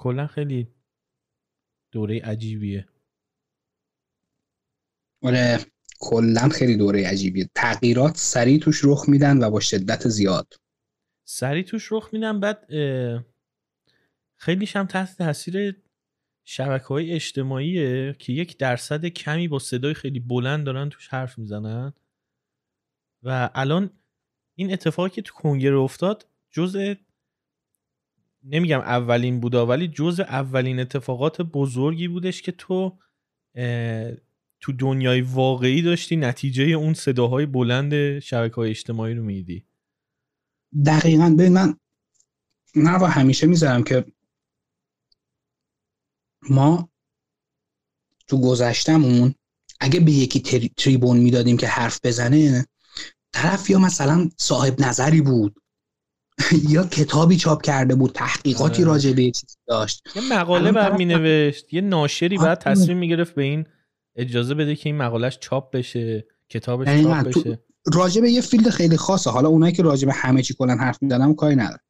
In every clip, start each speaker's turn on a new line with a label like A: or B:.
A: کلا خیلی دوره عجیبیه.
B: آره کلا خیلی دوره عجیبیه. تغییرات سریع توش رخ میدن و با شدت زیاد.
A: سریع توش رخ میدن بعد خیلیش هم تحت تاثیر شبکه های اجتماعیه که یک درصد کمی با صدای خیلی بلند دارن توش حرف می‌زنن. و الان این اتفاقی که تو کنگره افتاد جز نمیگم اولین بودا ولی جز اولین اتفاقات بزرگی بودش که تو تو دنیای واقعی داشتی نتیجه اون صداهای بلند شبکه های اجتماعی رو میدی
B: دقیقا. ببین من نه و همیشه می‌ذارم که ما تو گذشتمون اگه به یکی تریبون می‌دادیم که حرف بزنه طرف یا مثلا صاحب نظری بود. یا کتابی چاپ کرده بود تحقیقاتی آره. راجع به چیزی داشت.
A: یه مقاله بر می نوشت یه ناشری بعد تصمیم می گرفت به این اجازه بده که این مقالش چاپ بشه کتابش چاپ بشه.
B: راجع به یه field خیلی خاصه. حالا اونایی که راجع به همه چی کلا حرف می‌زنن کاری نداره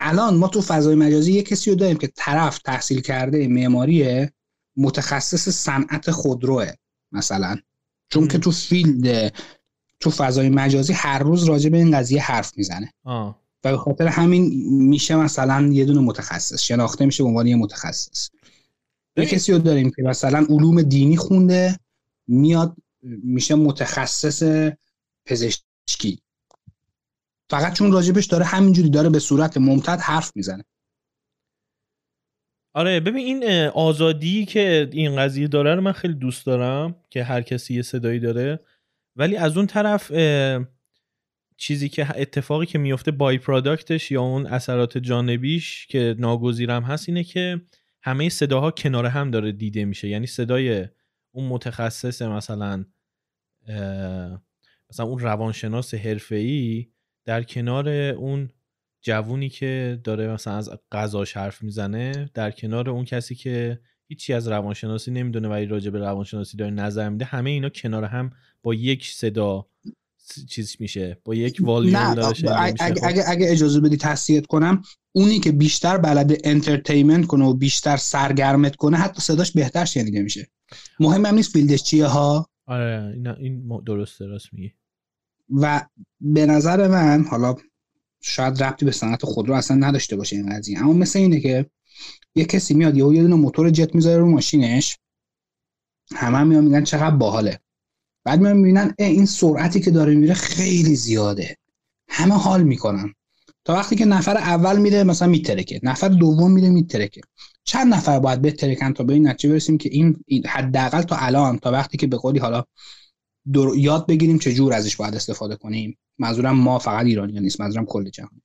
B: الان ما تو فضای مجازی یه کسی رو داریم که طرف تحصیل کرده معماری متخصص صنعت خودروه مثلا. چون که تو field تو فضای مجازی هر روز راجع به این قضیه حرف می‌زنه. و به خاطر همین میشه مثلا یه دونه متخصص شناخته میشه به عنوان یه متخصص. یه کسی رو داریم که مثلا علوم دینی خونده میاد میشه متخصص پزشکی. فقط چون راجبش داره همینجوری داره به صورت ممتد حرف می‌زنه.
A: آره ببین این آزادی که این قضیه داره رو من خیلی دوست دارم که هر کسی یه صدایی داره. ولی از اون طرف چیزی که اتفاقی که میفته بای پرادکتش یا اون اثرات جانبیش که ناگزیرم هست اینه که همه صداها کنار هم داره دیده میشه. یعنی صدای اون متخصص مثلا مثلا اون روانشناس حرفه‌ای در کنار اون جوونی که داره مثلا از غذاش حرف می‌زنه در کنار اون کسی که هیچی از روانشناسی نمی‌دونه ولی راجع به روانشناسی داره نظر میده. همه اینا کنار هم با یک صدا چیز میشه. با یک والیوم داره
B: اگه, اگه, اگه اجازه بدی تصدیق کنم اونی که بیشتر بلد entertainment کنه و بیشتر سرگرمت کنه حتی صداش بهتر شنیده میشه. مهم هم نیست field ش چیه ها.
A: آره این, این درسته راست میگی.
B: و به نظر من حالا شاید ربطی به صنعت خودرو اصلا نداشته باشه این قضیه اما مثل اینه که یه کسی میاد یه یه موتور جت می‌ذاره رو ماشینش. همه هم میان میگن چقدر باحاله. بعد میان می‌بینن این سرعتی که داره میره خیلی زیاده. همه حال می‌کنن. تا وقتی که نفر اول میره مثلا میترکه نفر دوم میره میترکه چند نفر باید بترکن تا به این نتیجه برسیم که این حداقل تا الان تا وقتی که به قولی حالا یاد بگیریم چه جور ازش باید استفاده کنیم. منظورم ما فقط ایرانی نیست منظورم کل جهان.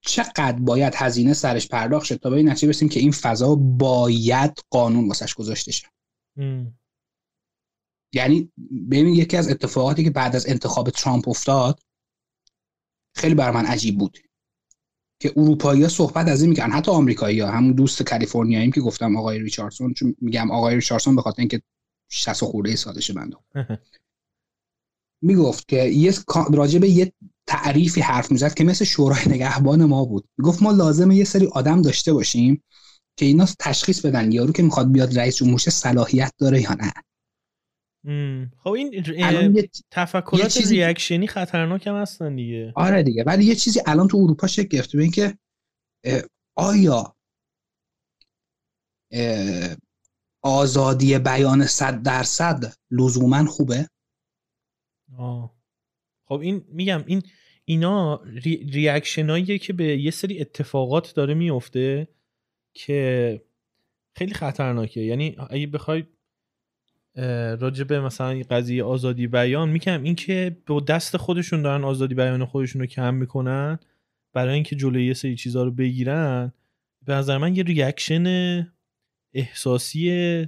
B: چقدر باید هزینه سرش پرداخت شد تا به این نتیجه برسیم که این فضا باید قانون واسش گذاشته شه. یعنی ببین یکی از اتفاقاتی که بعد از انتخاب ترامپ افتاد خیلی بر من عجیب بود که اروپایی ها صحبت از این می‌کنن حتی آمریکایی ها همون دوست کالیفرنیاییم که گفتم آقای ریچاردسون چون میگم آقای ریچاردسون به خاطر اینکه 60 خورده سالشه بنده. می‌گفت که یه راجع به یه تعریفی حرف می‌زد که مثل شورای نگهبان ما بود. می‌گفت ما لازمه یه سری آدم داشته باشیم که اینا تشخیص بدن یارو که می‌خواد بیاد رئیس جمهور صلاحیت داره یا نه.
A: خب این. تفکرات چیزی... ریاکشنی خطرناک هم هستن دیگه.
B: آره دیگه. ولی یه چیزی الان تو اروپا شکل گرفته به اینکه آیا آزادی بیان صد درصد لزوما خوبه؟
A: آه. خب این میگم این اینا ری... ریاکشناییه که به یه سری اتفاقات داره میفته که خیلی خطرناکه. یعنی اگه بخوای راجبه مثلا قضیه آزادی بیان میگم اینکه با دست خودشون دارن آزادی بیان خودشون رو کم می‌کنن برای اینکه جلوی یه سری چیزها رو بگیرن به نظر من یه ریاکشن احساسی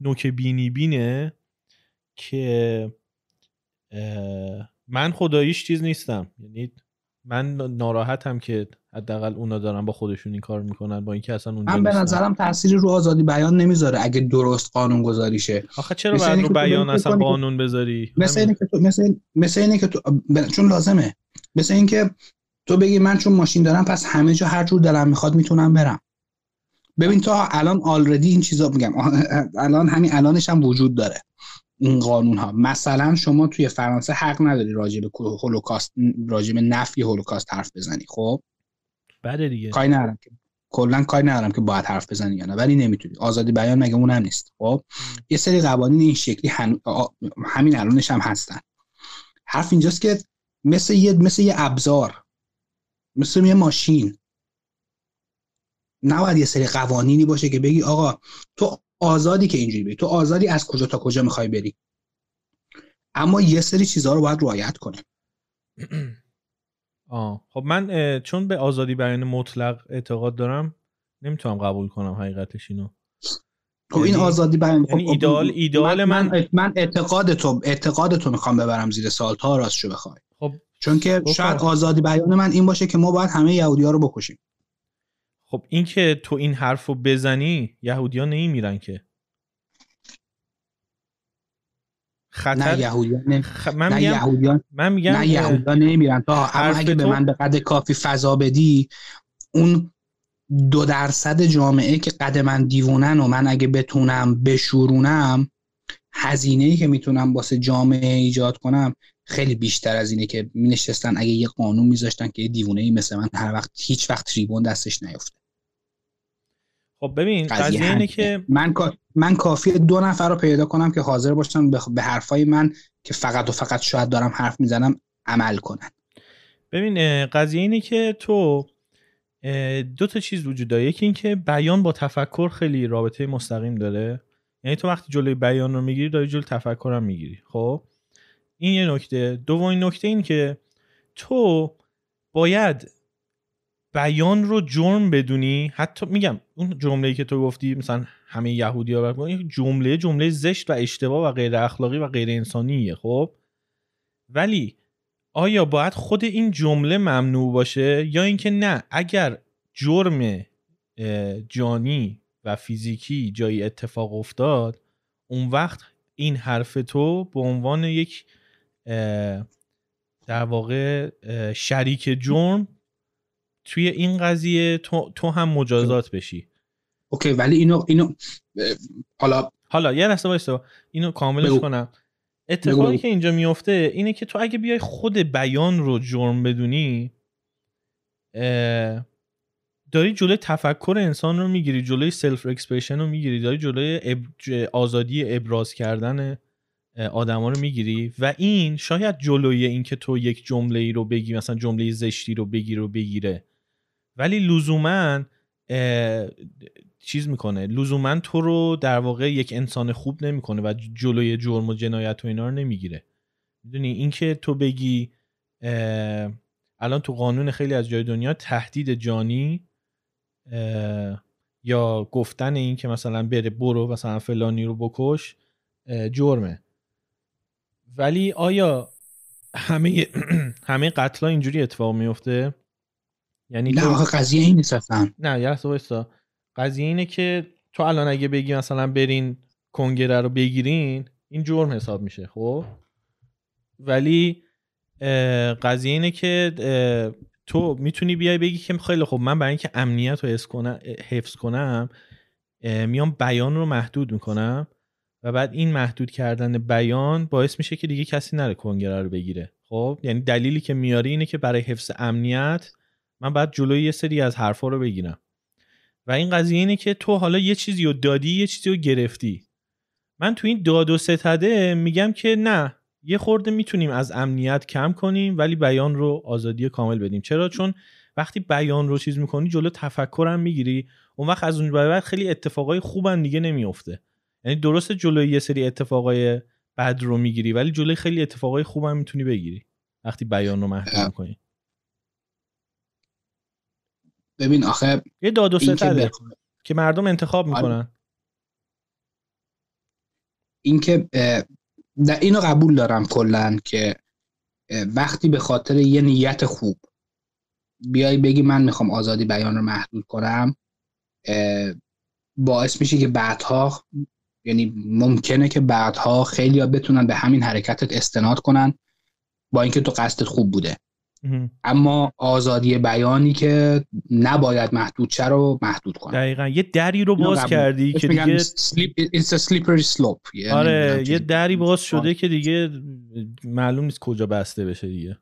A: نوک بینی بینه که من خداییش چیز نیستم. یعنی من ناراحتم که حداقل اونا دارن با خودشون این کار می‌کنن با اینکه اصلا اونجا
B: من به نظرم تأثیری رو آزادی بیان نمی‌ذاره اگه درست قانون گذاری شه
A: آخه چرا باید رو بیان اصلا قانون بذاری؟
B: مثل اینه که تو مثل مثل اینه که تو چون لازمه. مثل اینکه تو بگی من چون ماشین دارم پس همه جا هر جور دلم می‌خواد می‌تونم برم. ببین تا الان آلردی این چیزا میگم. الان همین الانش هم وجود داره. این قانون ها. مثلا شما توی فرانسه حق نداری راجع به هولوکاست راجع به نفی هولوکاست حرف بزنی خب؟
A: بله دیگه.
B: کاری ندارم که کلا کاری ندارم که باید حرف بزنی یا نه ولی نمی‌تونی. آزادی بیان مگه اون هم نیست خب؟ یه سری قوانین این شکلی همین الانش هم هستن. حرف اینجاست که مثل یه مثل یه ابزار مثل یه ماشین. نباید یه سری قوانینی باشه که بگی آقا تو آزادی که اینجوری بری. تو آزادی از کجا تا کجا می‌خوای بری؟ اما یه سری چیزها رو باید رعایت کنیم
A: آه. خب من چون به آزادی بیان مطلق اعتقاد دارم نمی‌تونم قبول کنم حقیقتش اینو.
B: خب این یعنی آزادی بیان
A: یعنی خب ایدال ایدال
B: من من, من اعتقاد تو اعتقاد تو می‌خوام ببرم زیر سال تا راستشو بخوای.
A: خب
B: چون که شاید آزادی بیان من این باشه که ما باید همه یهودی ها رو بکشیم.
A: خب این که تو این حرف رو بزنی یهودی ها نمیرن که
B: خطر نه یهودیان.
A: خ... من نه یهودیان من میگم
B: نه یهودیان نمیرن تا اما اگه تو... به من به قد کافی فضا بدی اون دو درصد جامعه که قد من دیوونن و من اگه بتونم بشورونم هزینه ای که می‌تونم واسه جامعه ایجاد کنم خیلی بیشتر از اینه که می نشستن اگه یه قانون میذاشتن که یه دیوونه ای مثل من هر وقت هیچ وقت تریبون دستش نیفته
A: خب ببین قضیه اینه که
B: من من کافی دو نفر رو پیدا کنم که حاضر باشن به حرفای من که فقط و فقط شاید دارم حرف می‌زنم عمل کنن.
A: ببین قضیه اینه که تو دو تا چیز وجود داره. یکی اینکه بیان با تفکر خیلی رابطه مستقیم داره. یعنی تو وقتی جلوی بیان رو می‌گیری داری جلوی تفکر می‌گیری. خب؟ این یه نکته. دومین نکته این که تو باید بیان رو جرم بدونی؟ حتی میگم اون جمله‌ای که تو گفتی مثلا همه یهودی ها جمله جمله زشت و اشتباه و غیر اخلاقی و غیر انسانیه خب؟ ولی آیا باید خود این جمله ممنوع باشه؟ یا اینکه نه اگر جرم جانی و فیزیکی جایی اتفاق افتاد اون وقت این حرف تو به عنوان یک در واقع شریک جرم توی این قضیه تو, تو هم مجازات بشی.
B: okay ولی اینو اینو حالا
A: حالا یه لحظه وایسا اینو کاملش کنم. اتفاقی که اینجا میفته اینه که تو اگه بیای خود بیان رو جرم بدونی داری جلوی تفکر انسان رو می‌گیری جلوی self expression رو می‌گیری داری جلوی آزادی ابراز کردن آدما رو می‌گیری و این شاید جلوی اینکه تو یک جمله ای رو بگی مثلا جمله زشتی رو بگی رو بگیره. ولی لزوما چیز می‌کنه. لزوما تو رو در واقع یک انسان خوب نمی‌کنه و جلوی جرم و جنایت و اینا رو نمی‌گیره. می‌دونی؟ اینکه تو بگی الان تو قانون خیلی از جای دنیا تهدید جانی یا گفتن این که مثلا بره برو مثلا فلانی رو بکش جرمه. ولی آیا همه همه قتل اینجوری اتفاق میفته
B: یعنی نه آخه قضیه این نیست
A: نه یه وایسا قضیه اینه که تو الان اگه بگی مثلا برین کنگره رو بگیرین این جرم حساب میشه خب؟ ولی قضیه اینه که تو می‌تونی بیای بگی که خیلی خب من برای اینکه امنیت رو حفظ کنم میام بیان رو محدود می‌کنم و بعد این محدود کردن بیان باعث میشه که دیگه کسی نره کنگره رو بگیره خب؟ یعنی دلیلی که میاری اینه که برای حفظ امنیت من بعد جلوی یه سری از حرفا رو بگیرم. و این قضیه اینه که تو حالا یه چیزی رو دادی یه چیزی رو گرفتی. من تو این داد و ستده میگم که نه یه خورده می‌تونیم از امنیت کم کنیم ولی بیان رو آزادی کامل بدیم. چرا؟ چون وقتی بیان رو چیز می‌کنی جلو تفکرم می‌گیری. اون وقت از اون بعد خیلی اتفاقای خوبن دیگه نمیافته. یعنی درست جلوی یه سری اتفاقای بد رو می‌گیری ولی جلوی خیلی اتفاقای خوبم می‌تونی بگیری. وقتی بیان رو محدود کنی.
B: ببین آخه
A: یه داد و ستده که مردم انتخاب آره. می‌کنن
B: اینکه در اینو قبول دارم کلا که وقتی به خاطر یه نیت خوب بیای بگی من می‌خوام آزادی بیان رو محدود کنم باعث میشه که بعدها یعنی ممکنه که بعدها خیلی ها بتونن به همین حرکتت استناد کنن با اینکه تو قصدت خوب بوده اما آزادی بیانی که نباید محدود شه رو محدود کنه.
A: دقیقا. یه دری رو باز کردی که دیگه
B: یعنی
A: آره یه دری باز شده که دیگه معلوم نیست کجا بسته بشه دیگه.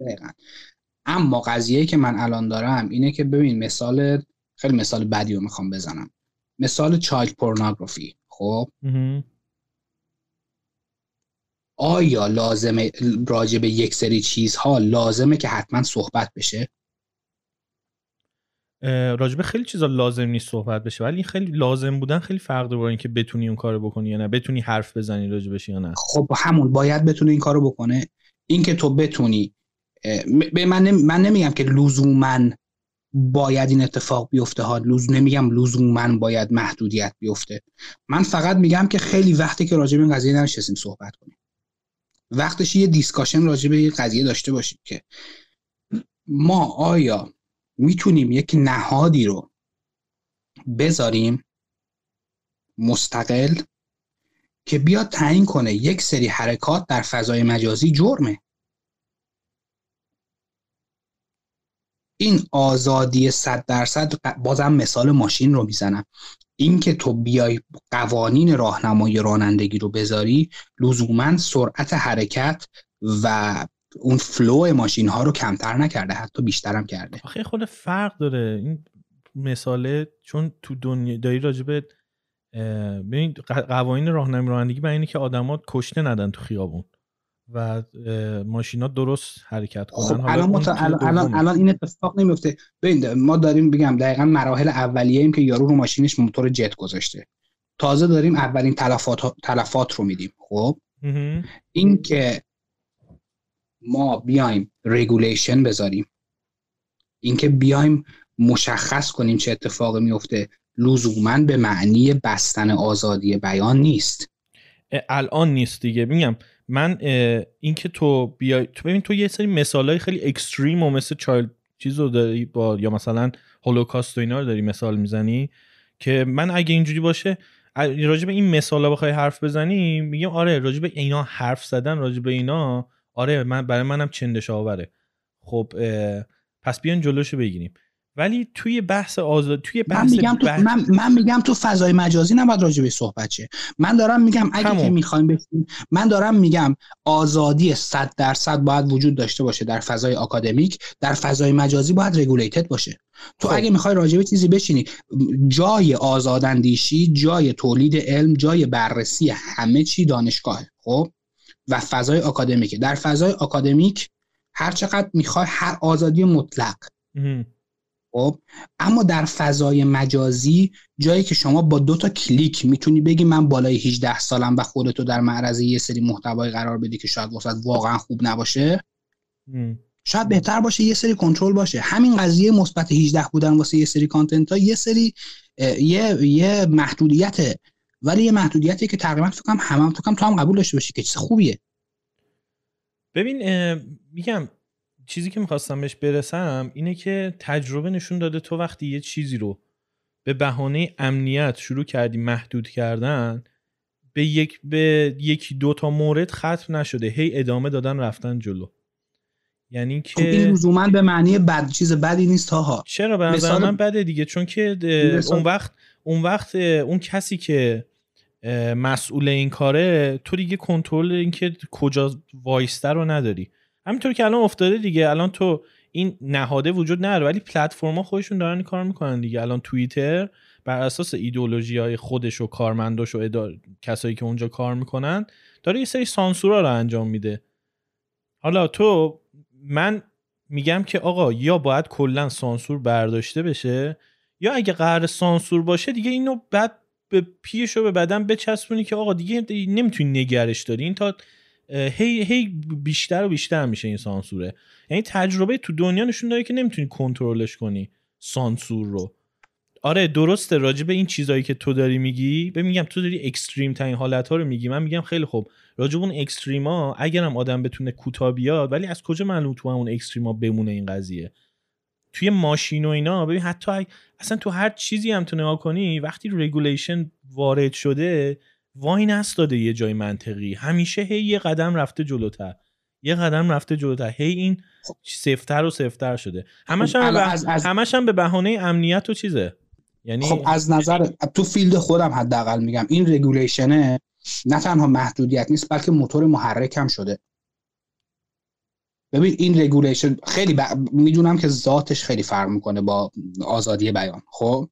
B: دقیقا. اما قضیه که من الان دارم اینه که ببین مثال خیلی مثال بدی رو می‌خوام بزنم. مثال چایلد پورنوگرافی خب؟ آیا لازمه راجع به یک سری چیزها لازمه که حتما صحبت بشه؟
A: راجبه خیلی چیزا لازم نیست صحبت بشه ولی خیلی لازم بودن خیلی فرق داره اینکه بتونی اون کارو بکنی یا نه بتونی حرف بزنی راجبش یا نه.
B: خب همون باید بتونی این کارو بکنه. اینکه تو بتونی من من نمیگم که لزوما باید این اتفاق بیفته ها لزوم نمیگم لزوما باید محدودیت بیفته. من فقط میگم که خیلی وقتی که راجع به این قضیه نشستیم صحبت کنیم. وقتش یه دیسکاشن راجع به این قضیه داشته باشیم که ما آیا می‌تونیم یک نهادی رو بذاریم مستقل که بیاد تعیین کنه یک سری حرکات در فضای مجازی جرمه؟ این آزادی صد درصد بازم مثال ماشین رو می‌زنم. اینکه تو بیای قوانین راهنمایی رانندگی رو بذاری لزوما سرعت حرکت و اون فلو ماشین ها رو کمتر نکرده حتی بیشترم کرده.
A: آخه خود فرق داره. این مثاله چون تو دنیا داری راجبه ببین قوانین راهنمایی رانندگی برای اینه که آدما کشته ندن تو خیابون. و ماشینا درست حرکت کنن.
B: خب الان, الان, الان, این اتفاق نمیفته. ببین ما داریم بگم دقیقا مراحل اولیه ایم که یارو رو ماشینش موتور جت گذاشته. تازه داریم اولین تلفات, تلفات رو میدیم خب؟ این که ما بیایم regulation بذاریم. اینکه بیایم مشخص کنیم چه اتفاقی میفته لزوما به معنی بستن آزادی بیان نیست.
A: الان نیست دیگه. میگم من اینکه تو بیای تو ببین تو یه سری مثالای خیلی extreme و مثل child چیز رو داری با یا مثلا هولوکاست و اینا رو داری مثال می‌زنی که من اگه اینجوری باشه راجع به این مثالا بخوای حرف بزنی میگم آره راجع به اینا حرف زدن راجع به اینا آره من برای منم چندش آوره. خب پس بیان جلوشو بگیریم. ولی توی بحث آزاد توی بحث
B: من میگم تو من, من میگم تو فضای مجازی نباید راجع به صحبت شه. من دارم میگم اگه که می‌خوایم بسیم من دارم میگم آزادی 100 درصد باید وجود داشته باشه در فضای آکادمیک در فضای مجازی باید رگولیتد باشه. تو خب. اگه می‌خوای راجع به چیزی بشینی جای آزاداندیشی جای تولید علم جای بررسی همه چی دانشگاه خب؟ و فضای آکادمیک در فضای آکادمیک هر چقدر می‌خوای هر آزادی مطلق خب اما در فضای مجازی جایی که شما با دو تا کلیک می‌تونی بگی من بالای 18 سالم و خودتو در معرض یه سری محتوای قرار بدی که شاید واسه واقعا خوب نباشه شاید بهتر باشه یه سری کنترل باشه. همین قضیه مثبت 18 بودن واسه یه سری کانتنت ها یه سری یه یه محدودیته ولی یه محدودیتی که تقریبا فکر کنم هم, هم تو هم قبول داشته باشی که چیز خوبیه.
A: ببین میگم چیزی که می‌خواستم بهش برسم اینه که تجربه نشون داده تو وقتی یه چیزی رو به بهانه امنیت شروع کردی محدود کردن به یک به یکی دو تا مورد ختم نشده. هی ادامه دادن رفتن جلو. یعنی که خب
B: این لزوما به معنی بد چیز بدی نیست ها
A: چرا به نظر من بده دیگه؟ چون که اون وقت اون وقت اون کسی که مسئول این کاره تو دیگه کنترل اینکه کجا وایسته رو نداری. همینطور که الان افتاده دیگه. الان تو این نهاده وجود نداره ولی پلتفرما خودشون دارن کار می‌کنن دیگه. الان توییتر بر اساس ایدئولوژی های خودش و کارمنداش و ادار... کسایی که اونجا کار می‌کنن داره یه سری سانسورا رو انجام میده. حالا تو من میگم که آقا یا باید کلا سانسور برداشته بشه یا اگه قرار سانسور باشه دیگه اینو بعد به پیش به بدن بچسبونی که آقا دیگه نمی‌تونی نگرش داری. این تا هی هی بیشتر و بیشتر میشه این سانسوره. یعنی تجربه تو دنیا نشون داره که نمی‌تونی کنترلش کنی سانسور رو. آره درسته راجع به این چیزایی که تو داری میگی به میگم تو داری اکستریم ترین حالت ها رو میگی. من میگم خیلی خوب راجع به اون extreme ا اگرم آدم بتونه کوتاه بیاد ولی از کجا معلوم تو همون extreme ا بمونه این قضیه؟ توی ماشین و اینا ببین حتی اصلا تو هر چیزی هم تو نگاه کنی وقتی regulation وارد شده وای نستاده یه جای منطقی. همیشه هی یه قدم رفته جلوتر. یه قدم رفته جلوتر. هی این سفتر و سفتر شده. همش هم, به. همش هم به بهانه امنیت و چیزه.
B: یعنی خب از نظر تو field خودم حداقل میگم این regulation ه نه تنها محدودیت نیست بلکه موتور محرک هم شده. ببین این regulation خیلی ب... می‌دونم که ذاتش خیلی فرق می‌کنه با آزادی بیان. خب؟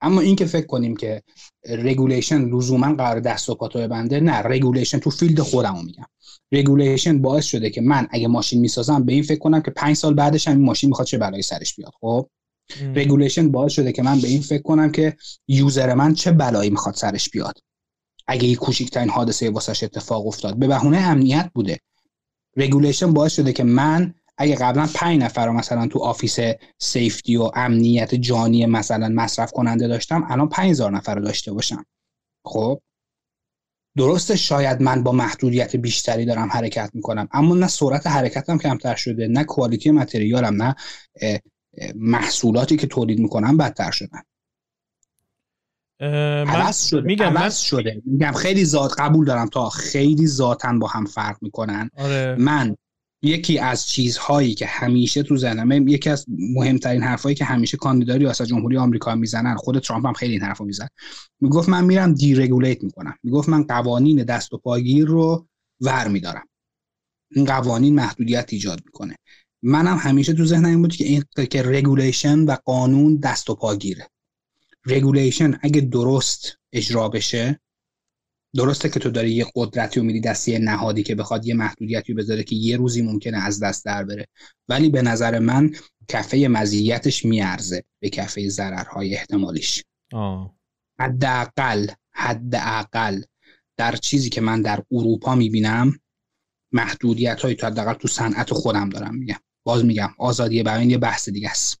B: اما این که فکر کنیم که regulation لزوما قرار دست و پاتو بنده نه. regulation تو field خودمو میگم. regulation باعث شده که من اگه ماشین می‌سازم به این فکر کنم که پنج سال بعدش هم این ماشین می‌خواد چه بلایی سرش بیاد خب؟ regulation باعث شده که من به این فکر کنم که user من چه بلایی می‌خواد سرش بیاد. اگه یک کوچکترین حادثه واسش اتفاق افتاد. به بهونه امنیت بوده. regulation باعث شده که من اگه قبلا پنج نفر رو مثلا تو office safety و امنیت جانی مثلا مصرف کننده داشتم الان هزار نفر رو داشته باشم. خب؟ درسته شاید من با محدودیت بیشتری دارم حرکت می‌کنم اما نه سرعت حرکتم کمتر شده نه quality material م نه محصولاتی که تولید می‌کنم بدتر شدن. عوض شده میگم من... شده. میگم خیلی ذات قبول دارم تا خیلی ذاتن با هم فرق می‌کنن. آره. من یکی از چیزهایی که همیشه تو ذهنم یکی از مهمترین حرفایی که همیشه کاندیدای ریاست جمهوری آمریکا می‌زنن خود ترامپ هم خیلی این حرفو میزن می‌گفت من میرم دیرگولیت می‌کنم. می‌گفت من قوانین دست و پاگیر رو ور میدارم. این قوانین محدودیت ایجاد می‌کنه. منم همیشه تو ذهنم این بود که این که regulation و قانون دست و پاگیره. regulation اگه درست اجرا بشه درسته که تو داری یه قدرتی و میدی دست یه نهادی که بخواد یه محدودیتی بذاره که یه روزی ممکنه از دست در بره. ولی به نظر من کفه مزیتش میارزه به کفه ضررهای احتمالیش. حداقل حداقل در چیزی که من در اروپا می‌بینم محدودیت های تو حداقل تو صنعت خودم دارم میگم. باز میگم آزادی بیان یه بحث دیگه است.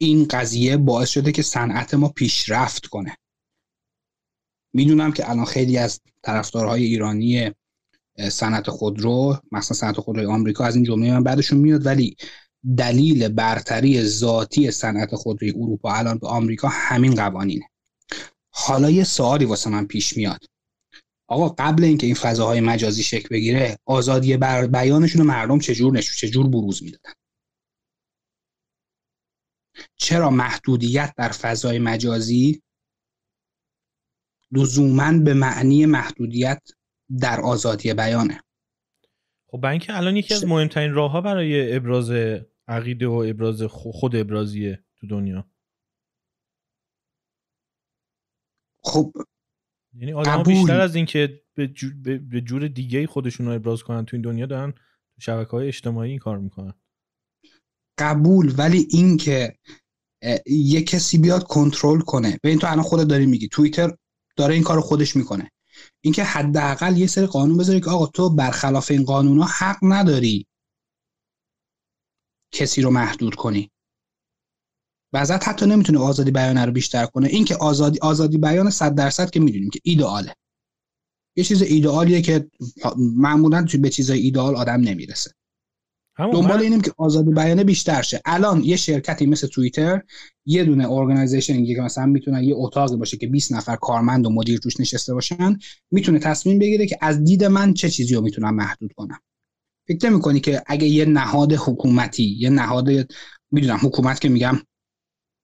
B: این قضیه باعث شده که صنعت ما پیشرفت کنه. می‌دونم که الان خیلی از طرفدارهای ایرانی صنعت خودرو مثلا صنعت خودروی آمریکا از این جمله من بعدشون میاد ولی دلیل برتری ذاتی صنعت خودروی اروپا الان به آمریکا همین قوانینه. حالا یه سوالی واسه من پیش میاد. آقا قبل اینکه این فضاهای مجازی شکل بگیره آزادی بر بیانشون مردم چجور نشون چجور بروز می‌دادن؟ چرا محدودیت در فضای مجازی لزوما به معنی محدودیت در آزادی بیانه.
A: خب اینکه الان یکی از مهمترین راه ها برای ابراز عقیده و ابراز خود ابرازیه تو دنیا.
B: خب
A: یعنی آدم بیشتر از اینکه به جور, به جور دیگه خودشون رو ابراز کنن تو این دنیا دارن تو شبکه های اجتماعی این کار می‌کنن.
B: قبول ولی اینکه یه کسی بیاد کنترل کنه. به این تو الان خودت داری میگی توییتر داره این کار خودش می‌کنه. اینکه حداقل یه سری قانون بذاری که آقا تو برخلاف این قانونا حق نداری کسی رو محدود کنی. بعضا حتی نمی‌تونه آزادی بیان رو بیشتر کنه. اینکه آزادی آزادی بیان 100 درصد که می‌دونیم که ایدئاله. یه چیز ایدئالیه که معمولا به چیزای ایدئال آدم نمی‌رسه. دنبال اینیم که آزادی بیانه بیشتر شه. الان یه شرکتی مثل توییتر یه دونه organization که مثلا می‌تونن یه اتاقی باشه که 20 نفر کارمند و مدیر توش نشسته باشن می‌تونه تصمیم بگیره که از دید من چه چیزی رو می‌تونم محدود کنم. فکر می‌کنی که اگه یه نهاد حکومتی یه نهاد می‌دونم حکومت که میگم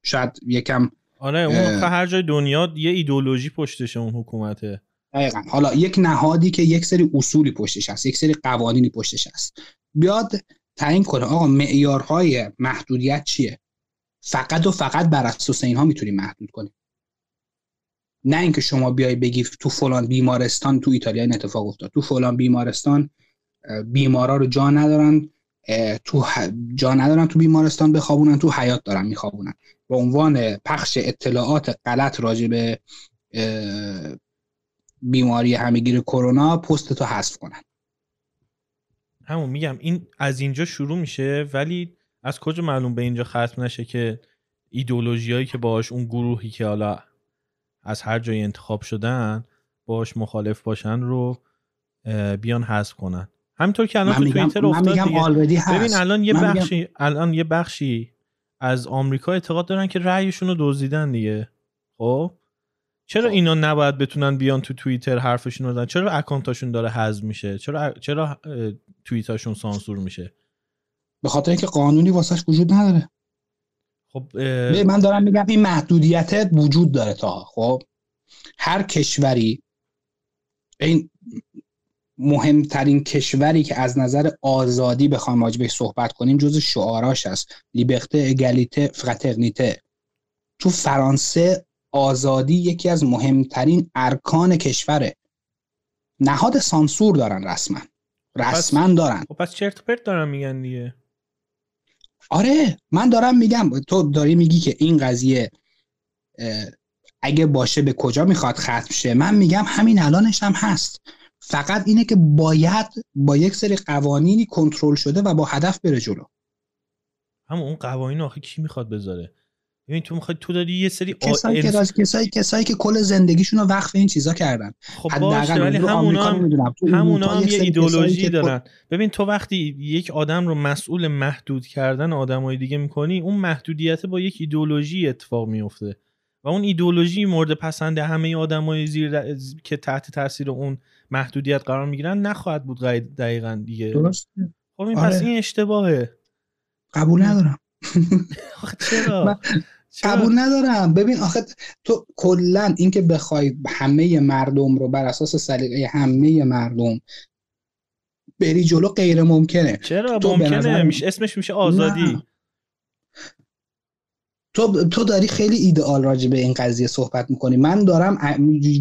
B: شاید یکم
A: آره اون هر جای دنیا یه ایدولوژی پشتشه اون حکومته.
B: دقیقا. حالا یک نهادی که یک سری اصولی پشتش هست یک سری قوانینی پشتش هست. بیاد تعیین کنه. آقا معیارهای محدودیت چیه؟ فقط و فقط بر اساس اینها می‌تونی محدود کنی. نه اینکه شما بیای بگی تو فلان بیمارستان تو ایتالیا این اتفاق افتاد. تو فلان بیمارستان بیمارا رو جا ندارن تو جا ندارن تو بیمارستان بخوابونن تو حیات دارن میخوابونن. به عنوان پخش اطلاعات غلط راجع به بیماری همگیر کرونا پست تو حذف کنن.
A: همون میگم این از اینجا شروع میشه ولی از کجا معلوم به اینجا ختم نشه که ایدولوژیایی که باش اون گروهی که حالا از هر جای انتخاب شدن باش مخالف باشن رو بیان حذف کنن. همینطور که الان تو توییتر افتاد ببین الان یه بخشی الان یه بخشی از آمریکا اعتقاد دارن که رأیشون رو دزدیدن دیگه. خب؟ چرا اینا نباید بتونن بیان تو توییتر حرفشون رو چرا اکانتاشون داره حذف میشه؟ چرا چرا توییتاشون سانسور میشه؟
B: به خاطر اینکه قانونی واسش وجود نداره.
A: خب
B: من دارم میگم این محدودیت وجود داره تا. خب هر کشوری این مهمترین کشوری که از نظر آزادی بخوایم راجبش صحبت کنیم جز شعاراش هست لیبرته اگالیته فراترنیته تو فرانسه آزادی یکی از مهمترین ارکان کشوره. نهاد سانسور دارن رسما. رسما دارن.
A: خب پس چرت پرت دارن میگن دیگه.
B: آره من دارم میگم. تو داری میگی که این قضیه اگه باشه به کجا می‌خواد ختم شه؟ من میگم همین الانش هم هست. فقط اینه که باید با یک سری قوانینی کنترل شده و با هدف بره جلو.
A: همون اون قوانین آخه کی می‌خواد بذاره؟ ببین تو می‌خوای تو داری یه سری
B: کسایی که کسایی کسایی که کل زندگیشون رو وقف این چیزا کردن.
A: خب باشه ولی همونا هم همونا هم یه ایدولوژی دارن. ببین تو وقتی یک آدم رو مسئول محدود کردن آدمای دیگه می‌کنی اون محدودیت با یک ایدولوژی اتفاق میفته و اون ایدولوژی مورد پسند همه آدمای زیر که تحت تاثیر اون محدودیت قرار می‌گیرن نخواهد بود دقیقا دیگه.
B: درسته.
A: خب این آره. پس این اشتباهه.
B: قبول ندارم.
A: چرا؟
B: قبول ندارم. ببین آخه تو کلا اینکه بخوای همه مردم رو بر اساس سلیقه همه مردم بری جلو غیر ممکنه.
A: چرا؟ ممکنه. میشه اسمش میشه آزادی. نه.
B: تو تو داری خیلی ایدئال راجع به این قضیه صحبت می‌کنی. من دارم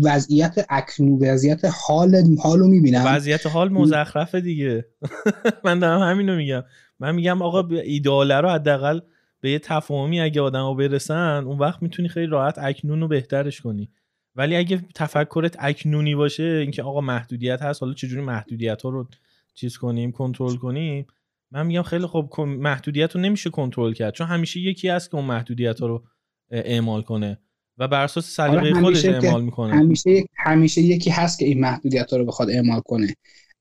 B: وضعیت اکنو وضعیت حال حالو می‌بینم.
A: وضعیت حال مزخرفه دیگه. من دارم همینو میگم. من میگم آقا ایدئاله رو حداقل به یه تفاهمی اگه آدما برسن اون وقت می‌تونی خیلی راحت اکنون رو بهترش کنی. ولی اگه تفکرت اکنونی باشه اینکه آقا محدودیت هست حالا چجوری محدودیت ها رو چیز کنیم کنترل کنیم؟ من میگم خیلی خوب محدودیت رو نمیشه کنترل کرد چون همیشه یکی هست که اون محدودیت ها رو اعمال کنه و بر اساس سلیقه آره خودش اعمال می‌کنه.
B: همیشه همیشه یکی هست که این محدودیت ها رو بخواد اعمال کنه.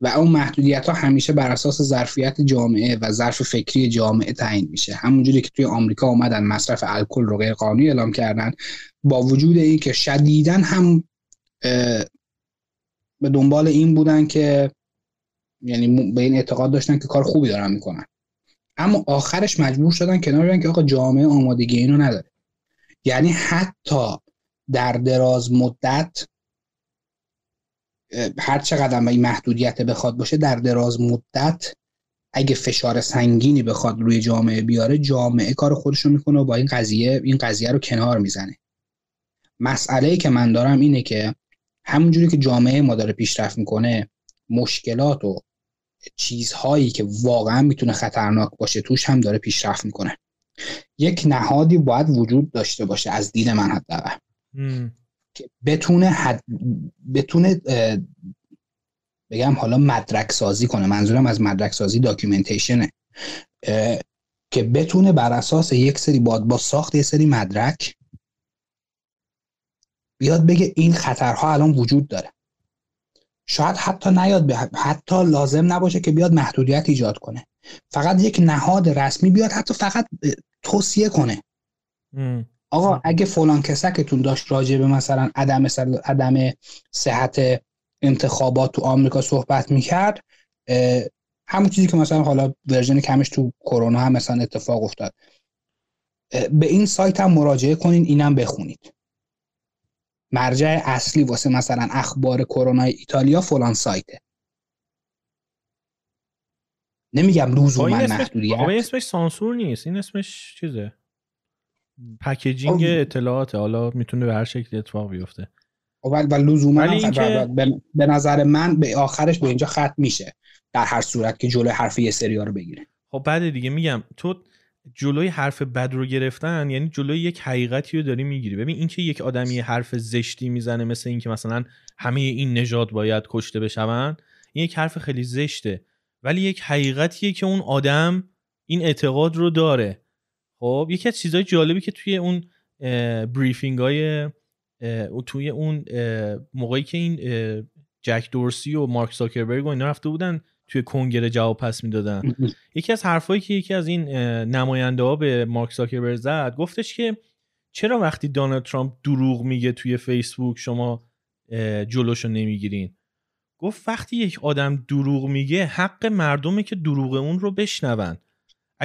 B: و اون محدودیت ها همیشه بر اساس ظرفیت جامعه و ظرف فکری جامعه تعیین میشه. همونجوری که توی آمریکا اومدن مصرف الکل رو غیر قانونی اعلام کردن با وجود این که شدیدن هم به دنبال این بودن که یعنی به این اعتقاد داشتن که کار خوبی دارن می‌کنن. اما آخرش مجبور شدن کنار بیان که آقا جامعه آمادگی اینو نداره. یعنی حتی در دراز مدت هر چقدر این محدودیت بخواد باشه در دراز مدت اگه فشار سنگینی بخواد روی جامعه بیاره جامعه کار خودشو می‌کنه و با این قضیه این قضیه رو کنار می‌زنه. مسئله که من دارم اینه که همونجوری که جامعه ما داره پیشرفت می‌کنه مشکلات و چیزهایی که واقعا می‌تونه خطرناک باشه توش هم داره پیشرفت می‌کنه. یک نهادی باید وجود داشته باشه از دید من حداقل. بتونه حد... بتونه بگم حالا مدرک سازی کنه. منظورم از مدرک سازی داکیومنتیشنه که بتونه بر اساس یک سری باد با ساخت یه سری مدرک بیاد بگه این خطرها الان وجود داره. شاید حتی نیاد به حتی لازم نباشه که بیاد محدودیت ایجاد کنه. فقط یک نهاد رسمی بیاد حتی فقط توصیه کنه. آقا اگه فلان کسکتون داشت راجع به مثلا عدم عدم صحت انتخابات تو آمریکا صحبت می‌کرد همون چیزی که مثلا حالا ورژن کمش تو کرونا هم مثلا اتفاق افتاد. به این سایت هم مراجعه کنین اینم بخونید. مرجع اصلی واسه مثلا اخبار کرونا ایتالیا فلان سایته. نمیگم لزوما محدودیت.
A: این اسمش سانسور نیست این اسمش چیزه؟ پکیجینگ اطلاعات حالا می‌تونه به هر شکلی اتفاق بیفته.
B: خب، و لزوما به نظر من به آخرش به اینجا ختم میشه. در هر صورت که جلوی حرف یه سری رو بگیره.
A: خب بعد دیگه میگم تو جلوی حرف بد رو گرفتن یعنی جلوی یک حقیقتی رو داری می‌گیری. ببین اینکه یک آدمی حرف زشتی می‌زنه مثل اینکه مثلا همه این نژاد باید کشته بشون این یک حرف خیلی زشته. ولی یک حقیقتیه که اون آدم این اعتقاد رو داره. خب یکی از چیزهای جالبی که توی اون بریفینگ های توی اون موقعی که این جک دورسی و مارک زاکربرگ و اینا رفته بودن توی کنگره جواب پس می‌دادن. یکی از حرفایی که یکی از این نماینده ها به مارک زاکربرگ زد گفتش که چرا وقتی دونالد ترامپ دروغ میگه توی فیسبوک شما جلوشو نمی‌گیرین؟ گفت وقتی یک آدم دروغ میگه حق مردمه که دروغ اون رو بشنون.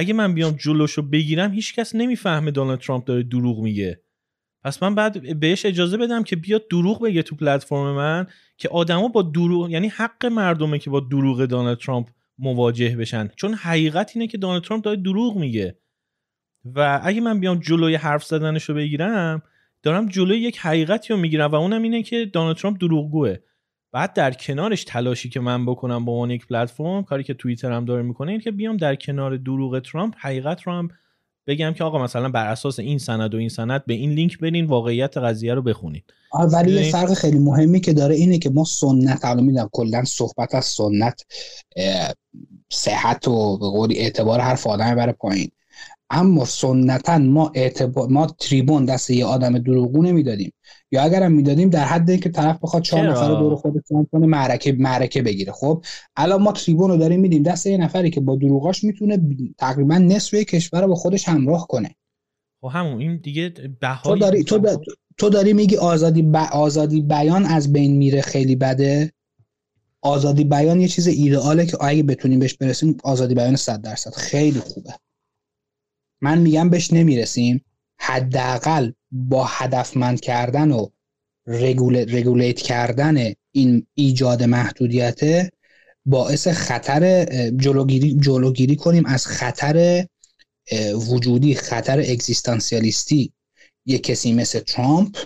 A: اگه من بیام جلوشو بگیرم هیچکس نمی‌فهمه دونالد ترامپ داره دروغ میگه. پس من بعد بهش اجازه بدم که بیاد دروغ بگه تو پلتفرم من که آدما با دروغ یعنی حق مردمه که با دروغ دونالد ترامپ مواجه بشن. چون حقیقت اینه که دونالد ترامپ داره دروغ میگه. و اگه من بیام جلوی حرف زدنش رو بگیرم دارم جلوی یک حقیقتی رو می‌گیرم و اونم اینه که دونالد ترامپ دروغگوه. بعد در کنارش تلاشی که من بکنم با اون یک پلتفرم کاری که توییتر هم داره می‌کنه این که بیام در کنار دروغ ترامپ حقیقت رو هم بگم که آقا مثلا بر اساس این سند و این سند به این لینک برین واقعیت قضیه رو بخونید
B: ولی یه فرق خیلی مهمی که داره اینه که ما سنت الان می‌دونم کلا صحبت از سنت صحت و به قولی اعتبار هر آدمی بره پایین. اما سنتا ما اعتبار ما تریبون دست یه آدم دروغگو نمی‌دادیم. یا اگرم می‌دادیم در حد اینکه طرف بخواد چهار نفر دور خودش کنه معرکه معرکه بگیره. خب الان ما تریبون رو داریم میدیم. دست یه نفری که با دروغاش می‌تونه تقریبا نصف کشور رو با خودش همراه کنه.
A: خب همون این دیگه
B: تو داری تو, داری, تو داری میگی آزادی ب... آزادی بیان از بین میره خیلی بده؟ آزادی بیان یه چیز ایدئاله که اگه بتونیم بهش برسیم آزادی بیان 100 درصد. خیلی خوبه. من میگم بهش نمی‌رسیم. حداقل با هدفمند کردن و رگولیت کردن این ایجاد محدودیت باعث خطر جلوگیری, جلوگیری کنیم از خطر وجودی خطر اگزیستانسیالیستی. یک کسی مثل ترامپ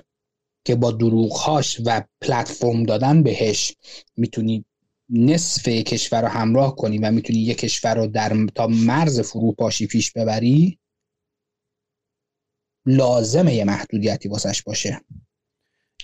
B: که با دروغهاش و پلتفرم دادن بهش می‌تونی نصف کشور رو همراه کنی و می‌تونی یک کشور رو در تا مرز فروپاشی پیش ببری لازمه یه محدودیتی واسش باشه.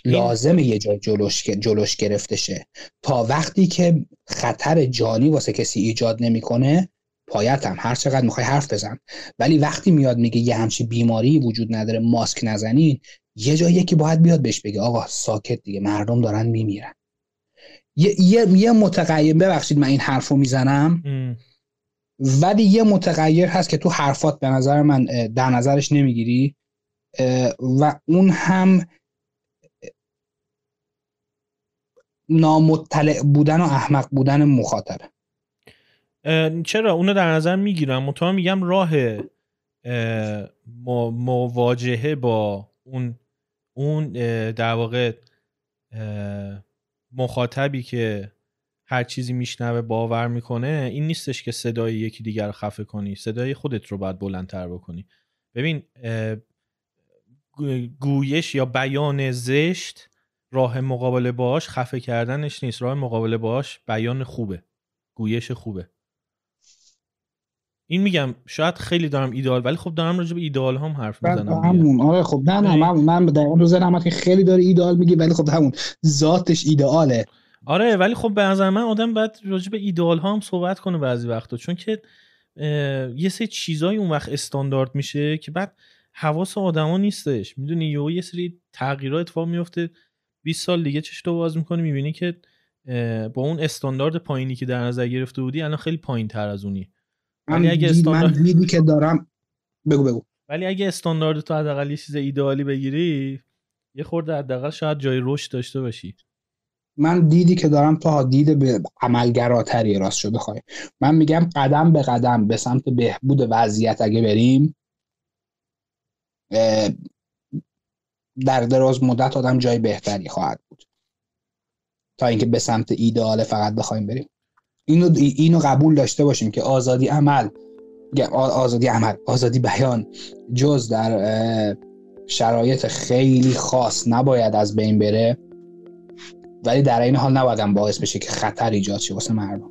B: لازمه یه جا جلوش, جلوش گرفته شه. تا وقتی که خطر جانی واسه کسی ایجاد نمی‌کنه پایتم. هر چقدر می‌خوای حرف بزن. ولی وقتی میاد میگه یه همچی بیماری وجود نداره ماسک نزنین یه جا یکی باید بیاد بهش بگه آقا ساکت دیگه مردم دارن میمیرن. یه, یه،, یه متغیر ببخشید من این حرف رو می‌زنم ولی یه متغیر هست که تو حرفات به نظر من در نظرش نمی‌گیری. و اون هم نامطلع بودن و احمق بودن مخاطبه.
A: چرا؟ اونو در نظر می‌گیرم. مطمئن میگم راه مواجهه با اون اون در واقع مخاطبی که هر چیزی میشنوه باور می‌کنه این نیستش که صدای یکی دیگر رو خفه کنی. صدای خودت رو باید بلندتر بکنی. ببین گویش یا بیان زشت راه مقابله باش خفه کردنش نیست. راه مقابله باش بیان خوبه. گویش خوبه. این میگم شاید خیلی دارم ایدئال ولی خب دارم راجع به ایدئال هم حرف می‌زنم.
B: همون. آره خب نه نه من من دقیقاً رو زنم که خیلی داره ایدئال میگی ولی خب همون ذاتش ایدئاله.
A: آره ولی خب به نظر من آدم باید راجع به ایدئال ها هم صحبت کنه بعضی وقتا. چون که یه سری چیزای اون وقت استاندارد میشه که بعد حواس آدما نیستش. می‌دونی یه یه سری تغییرات اتفاق میفته 20 سال دیگه چش تو باز می‌کنی می‌بینی که با اون استاندارد پایینی که در نظر گرفته بودی الان خیلی پایین تر از اونی.
B: ولی اگه استاندارد من که دارم بگو بگو.
A: ولی اگه استاندارد تو حداقل یه چیز ایدئالی بگیری یه خورده حداقل شاید جای رشد داشته باشی.
B: من دیدی که دارم تا دید به عملگراتری راست شده بخوای من میگم قدم به قدم به سمت بهبود وضعیت اگه بریم در دراز مدت آدم جای بهتری خواهد بود. تا اینکه به سمت ایدئال فقط بخوایم بریم. اینو اینو قبول داشته باشیم که آزادی عمل آزادی عمل آزادی بیان جز در شرایط خیلی خاص نباید از بین بره. ولی در این حال نباید باعث بشه که خطر ایجاد شه واسه مردم.